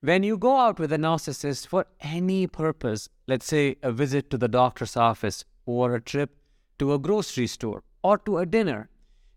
When you go out with a narcissist for any purpose, let's say a visit to the doctor's office or a trip to a grocery store or to a dinner,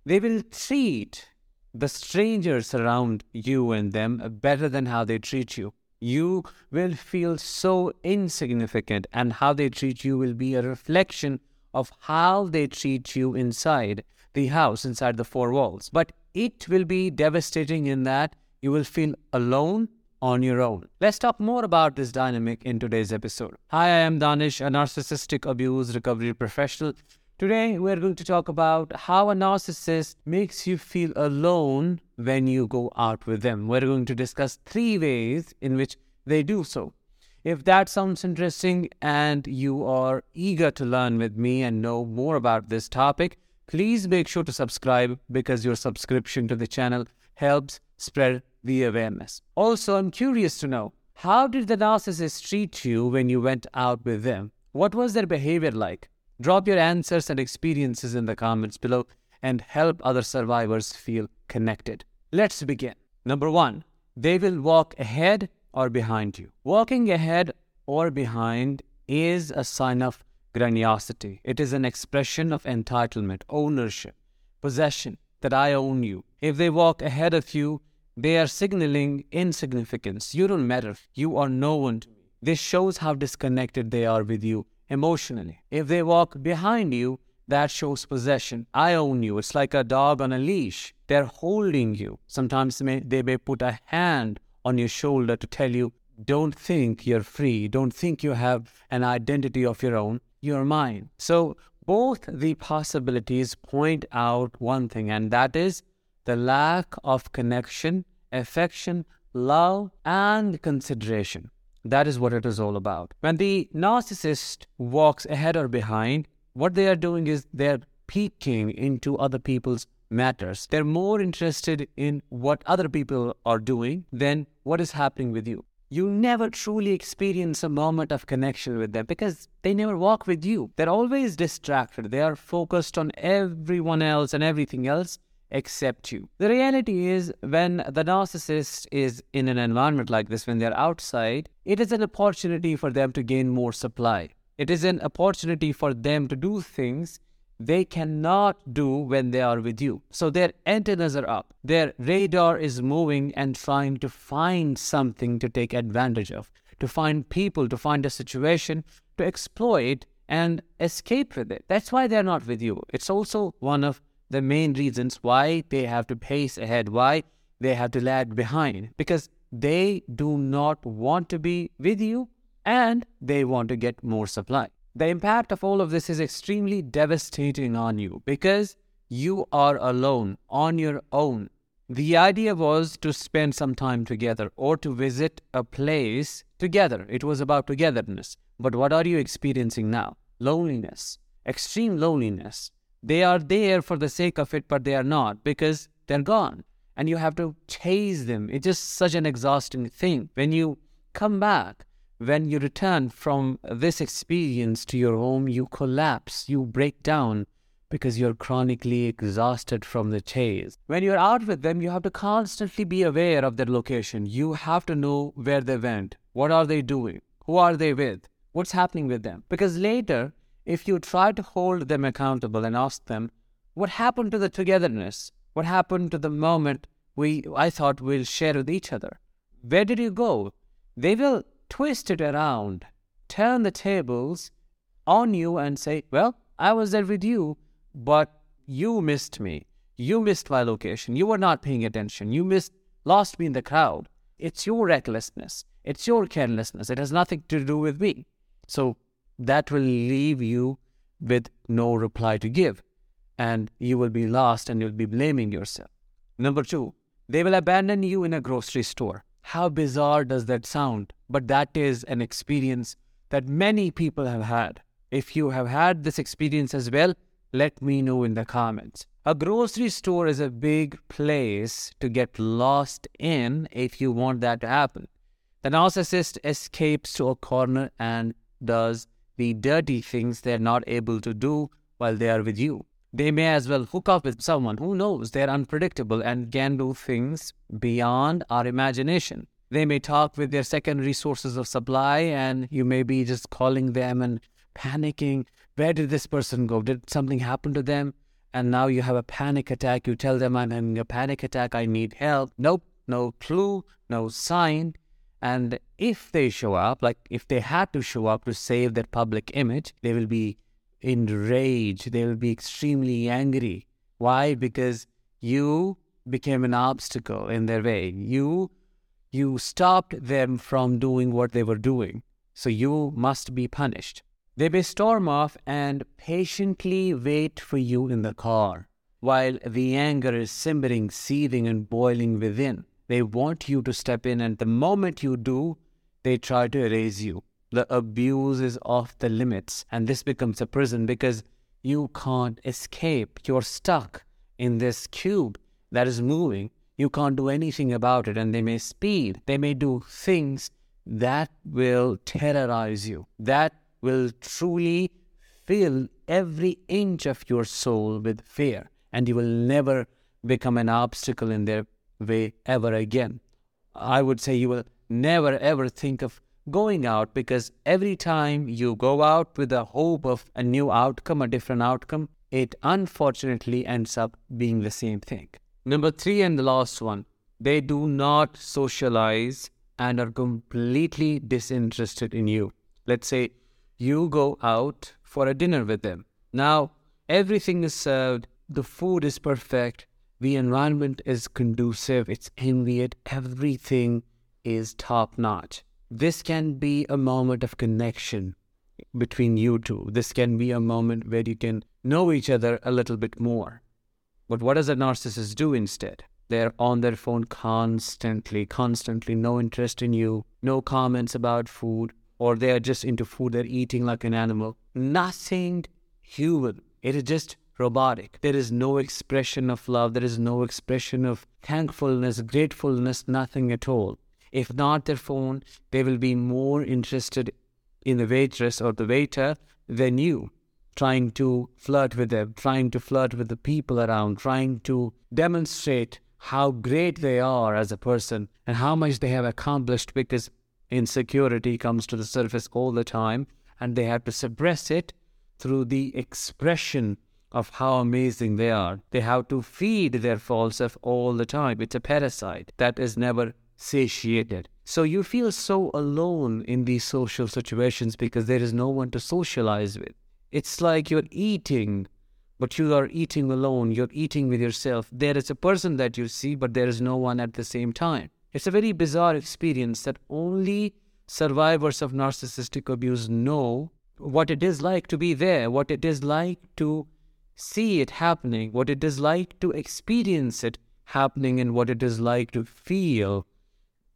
they will treat the strangers around you and them better than how they treat you. You will feel so insignificant, and how they treat you will be a reflection of how they treat you inside the house, inside the four walls. But it will be devastating in that you will feel alone on your own. Let's talk more about this dynamic in today's episode. Hi, I am Danish, a narcissistic abuse recovery professional. Today, we're going to talk about how a narcissist makes you feel alone when you go out with them. We're going to discuss three ways in which they do so. If that sounds interesting and you are eager to learn with me and know more about this topic, please make sure to subscribe because your subscription to the channel helps spread the awareness. Also, I'm curious to know how did the narcissist treat you when you went out with them? What was their behavior like? Drop your answers and experiences in the comments below and help other survivors feel connected. Let's begin. Number one, they will walk ahead or behind you. Walking ahead or behind is a sign of grandiosity. It is an expression of entitlement, ownership, possession, that I own you. If they walk ahead of you, they are signaling insignificance. You don't matter. You are no one to. This shows how disconnected they are with you emotionally. If they walk behind you, that shows possession. I own you. It's like a dog on a leash. They're holding you. Sometimes they may put a hand on your shoulder to tell you, don't think you're free. Don't think you have an identity of your own. You're mine. So both the possibilities point out one thing, and that is the lack of connection, affection, love, and consideration. That is what it is all about. When the narcissist walks ahead or behind, what they are doing is they're peeking into other people's matters. They're more interested in what other people are doing than what is happening with you. You never truly experience a moment of connection with them because they never walk with you. They're always distracted. They are focused on everyone else and everything else except you. The reality is, when the narcissist is in an environment like this, when they're outside, it is an opportunity for them to gain more supply. It is an opportunity for them to do things they cannot do when they are with you. So their antennas are up, their radar is moving and trying to find something to take advantage of, to find people, to find a situation, to exploit and escape with it. That's why they're not with you. It's also one of the main reasons why they have to pace ahead, why they have to lag behind, because they do not want to be with you and they want to get more supply. The impact of all of this is extremely devastating on you because you are alone on your own. The idea was to spend some time together or to visit a place together. It was about togetherness. But what are you experiencing now? Loneliness, extreme loneliness. They are there for the sake of it, but they are not because they're gone. And you have to chase them. It's just such an exhausting thing. When you come back, when you return from this experience to your home, you collapse, you break down because you're chronically exhausted from the chase. When you're out with them, you have to constantly be aware of their location. You have to know where they went, what are they doing, who are they with, what's happening with them. Because later, if you try to hold them accountable and ask them, what happened to the togetherness? What happened to the moment we I thought we'll share with each other? Where did you go? They will twist it around, turn the tables on you and say, Well, I was there with you, but you missed me. You missed my location. You were not paying attention. You missed, lost me in the crowd. It's your recklessness. It's your carelessness. It has nothing to do with me. So that will leave you with no reply to give. And you will be lost and you'll be blaming yourself. Number two, they will abandon you in a grocery store. How bizarre does that sound? But that is an experience that many people have had. If you have had this experience as well, let me know in the comments. A grocery store is a big place to get lost in if you want that to happen. The narcissist escapes to a corner and does the dirty things they're not able to do while they are with you. They may as well hook up with someone who knows they're unpredictable and can do things beyond our imagination. They may talk with their secondary sources of supply, and you may be just calling them and panicking. Where did this person go? Did something happen to them? And now you have a panic attack. You tell them, I'm having a panic attack. I need help. Nope, no clue, no sign. And if they show up, like if they had to show up to save their public image, they will be enraged. They will be extremely angry. Why? Because you became an obstacle in their way. You you stopped them from doing what they were doing. So you must be punished. They may storm off and patiently wait for you in the car while the anger is simmering, seething, and boiling within. They want you to step in, and the moment you do, they try to erase you. The abuse is off the limits, and this becomes a prison because you can't escape. You're stuck in this cube that is moving. You can't do anything about it, and they may speed. They may do things that will terrorize you, that will truly fill every inch of your soul with fear, and you will never become an obstacle in their way ever again. I would say you will never ever think of going out because every time you go out with the hope of a new outcome, a different outcome, it unfortunately ends up being the same thing. Number three and the last one, they do not socialize and are completely disinterested in you. Let's say you go out for a dinner with them. Now, everything is served, the food is perfect, the environment is conducive, it's ambient, everything is top notch. This can be a moment of connection between you two. This can be a moment where you can know each other a little bit more. But what does a narcissist do instead? They're on their phone constantly, constantly, no interest in you, no comments about food, or they are just into food, they're eating like an animal. Nothing human. It is just robotic. There is no expression of love, there is no expression of thankfulness, gratefulness, nothing at all. If not their phone, they will be more interested in the waitress or the waiter than you, trying to flirt with them, trying to flirt with the people around, trying to demonstrate how great they are as a person and how much they have accomplished because insecurity comes to the surface all the time and they have to suppress it through the expression of how amazing they are. They have to feed their false self all the time. It's a parasite that is never satiated. So you feel so alone in these social situations because there is no one to socialize with. It's like you're eating, but you are eating alone. You're eating with yourself. There is a person that you see, but there is no one at the same time. It's a very bizarre experience that only survivors of narcissistic abuse know what it is like to be there, what it is like to see it happening, what it is like to experience it happening, and what it is like to feel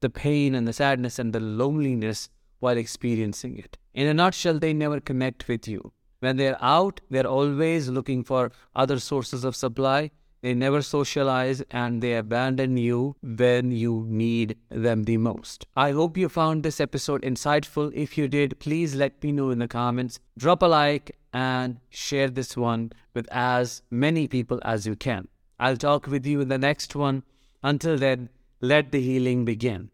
the pain and the sadness and the loneliness while experiencing it. In a nutshell, they never connect with you. When they're out, they're always looking for other sources of supply they never socialize and they abandon you when you need them the most. I hope you found this episode insightful. If you did, please let me know in the comments. Drop a like and share this one with as many people as you can. I'll talk with you in the next one. Until then, let the healing begin.